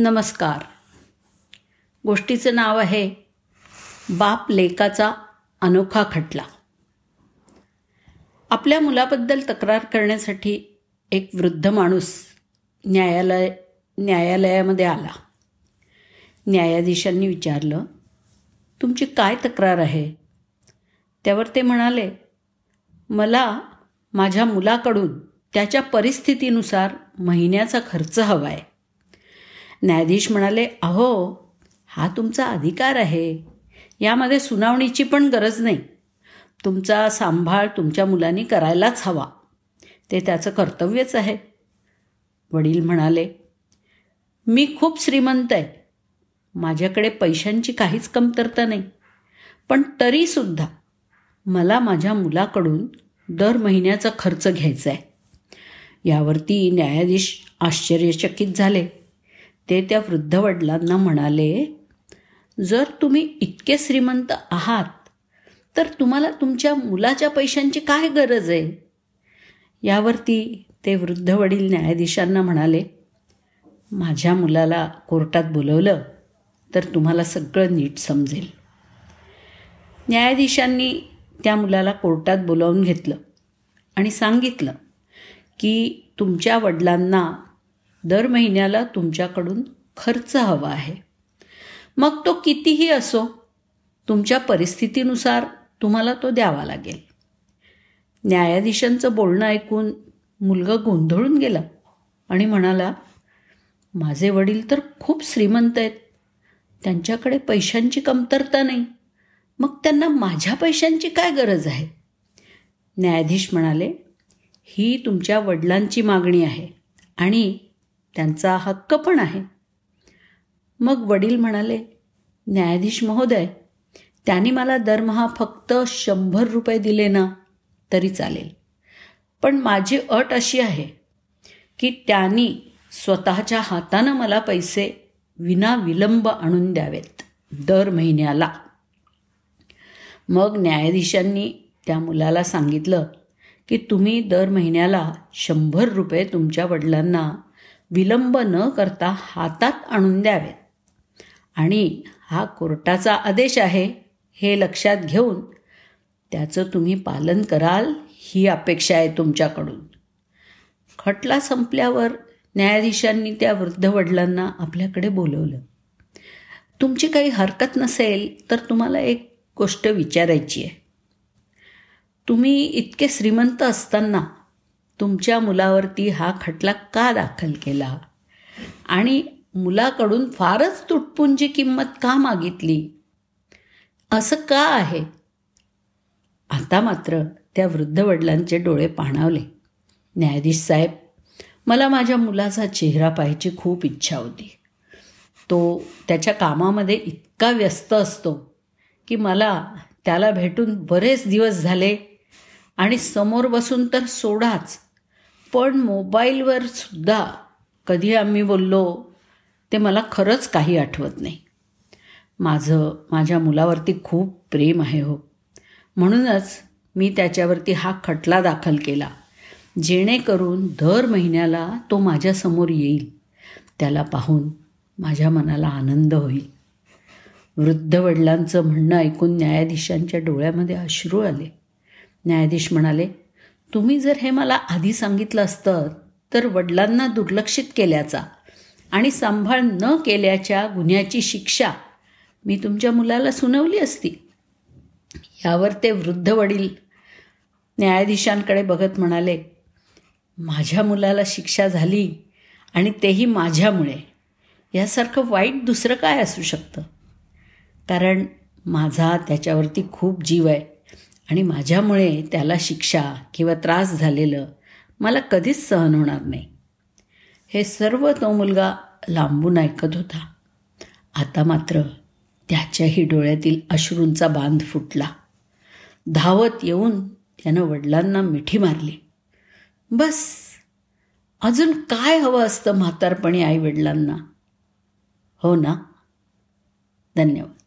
नमस्कार. गोष्टीचं नाव आहे बाप लेकाचा अनोखा खटला. आपल्या मुलाबद्दल तक्रार करण्यासाठी एक वृद्ध माणूस न्यायालय न्यायालयामध्ये आला. न्यायाधीशांनी विचारलं तुमची काय तक्रार आहे? त्यावर ते म्हणाले मला माझ्या मुलाकडून त्याच्या परिस्थितीनुसार महिन्याचा खर्च हवा आहे न्यायाधीश म्हणाले अहो हा तुमचा अधिकार आहे. यामध्ये सुनावणीची पण गरज नाही. तुमचा सांभाळ तुमच्या मुलांनी करायलाच हवा. ते त्याचं कर्तव्यच आहे. वडील म्हणाले मी खूप श्रीमंत आहे. माझ्याकडे पैशांची काहीच कमतरता नाही. पण तरीसुद्धा मला माझ्या मुलाकडून दर महिन्याचा खर्च घ्यायचा आहे. यावरती न्यायाधीश आश्चर्यचकित झाले. ते त्या वृद्ध वडिलांना म्हणाले जर तुम्ही इतके श्रीमंत आहात तर तुम्हाला तुमच्या मुलाच्या पैशांची काय गरज आहे? यावरती ते वृद्ध वडील न्यायाधीशांना म्हणाले माझ्या मुलाला कोर्टात बोलवलं तर तुम्हाला सगळं नीट समजेल. न्यायाधीशांनी त्या मुलाला कोर्टात बोलावून घेतलं आणि सांगितलं की तुमच्या वडिलांना दर महिन्याला तुमच्याकडून खर्च हवा आहे. मग तो कितीही असो तुमच्या परिस्थितीनुसार तुम्हाला तो द्यावा लागेल. न्यायाधीशांचं बोलणं ऐकून मुलगा गोंधळून गेला आणि म्हणाला माझे वडील तर खूप श्रीमंत आहेत. त्यांच्याकडे पैशांची कमतरता नाही. मग त्यांना माझ्या पैशांची काय गरज आहे? न्यायाधीश म्हणाले ही तुमच्या वडिलांची मागणी आहे आणि त्यांचा हक्क पण आहे. मग वडील म्हणाले न्यायाधीश महोदय त्यांनी मला दरमहा फक्त शंभर रुपये दिले ना तरी चालेल. पण माझी अट अशी आहे की त्यांनी स्वतःच्या हातानं मला पैसे विना विलंब आणून द्यावेत दर महिन्याला. मग न्यायाधीशांनी त्या मुलाला सांगितलं की तुम्ही दर महिन्याला शंभर रुपये तुमच्या वडिलांना विलंब न करता हातात आणून द्यावेत आणि हा कोर्टाचा आदेश आहे हे लक्षात घेऊन त्याचं तुम्ही पालन कराल ही अपेक्षा आहे तुमच्याकडून. खटला संपल्यावर न्यायाधीशांनी त्या वृद्ध वडिलांना आपल्याकडे बोलवलं. तुमची काही हरकत नसेल तर तुम्हाला एक गोष्ट विचारायची आहे. तुम्ही इतके श्रीमंत असताना तुमच्या मुलावरती हा खटला का दाखल केला? आणि मुलाकडून फारच तुटपुंजी किंमत का मागितली? असं का आहे? आता मात्र त्या वृद्ध वडिलांचे डोळे पाणावले. न्यायाधीश साहेब मला माझ्या मुलाचा चेहरा पाहायची खूप इच्छा होती. तो त्याच्या कामामध्ये इतका व्यस्त असतो की मला त्याला भेटून बरेच दिवस झाले आणि समोर बसून तर सोडाच. पण मोबाईलवर सुद्धा कधी आम्ही बोललो ते मला खरंच काही आठवत नाही. माझं माझ्या मुलावरती खूप प्रेम आहे हो. म्हणूनच मी त्याच्यावरती हा खटला दाखल केला जेणेकरून दर महिन्याला तो माझ्यासमोर येईल. त्याला पाहून माझ्या मनाला आनंद होईल. वृद्ध वडिलांचं म्हणणं ऐकून न्यायाधीशांच्या डोळ्यामध्ये अश्रू आले. न्यायाधीश म्हणाले तुम्ही जर हे मला आधी सांगितलं असतं तर वडिलांना दुर्लक्षित केल्याचा आणि सांभाळ न केल्याच्या गुन्ह्याची शिक्षा मी तुमच्या मुलाला सुनावली असती. यावर ते वृद्ध वडील न्यायाधीशांकडे बघत म्हणाले माझ्या मुलाला शिक्षा झाली आणि तेही माझ्यामुळे. यासारखं वाईट दुसरं काय असू शकतं? कारण माझा त्याच्यावरती खूप जीव आहे. आणि माझ्यामुळे त्याला शिक्षा किंवा त्रास झालेलं मला कधीच सहन होणार नाही. हे सर्व तो मुलगा लांबून ऐकत होता. आता मात्र त्याच्याही डोळ्यातील अश्रूंचा बांध फुटला. धावत येऊन त्यानं वडिलांना मिठी मारली. बस अजून काय हवं असतं म्हातारपणी आई वडिलांना? हो ना? धन्यवाद.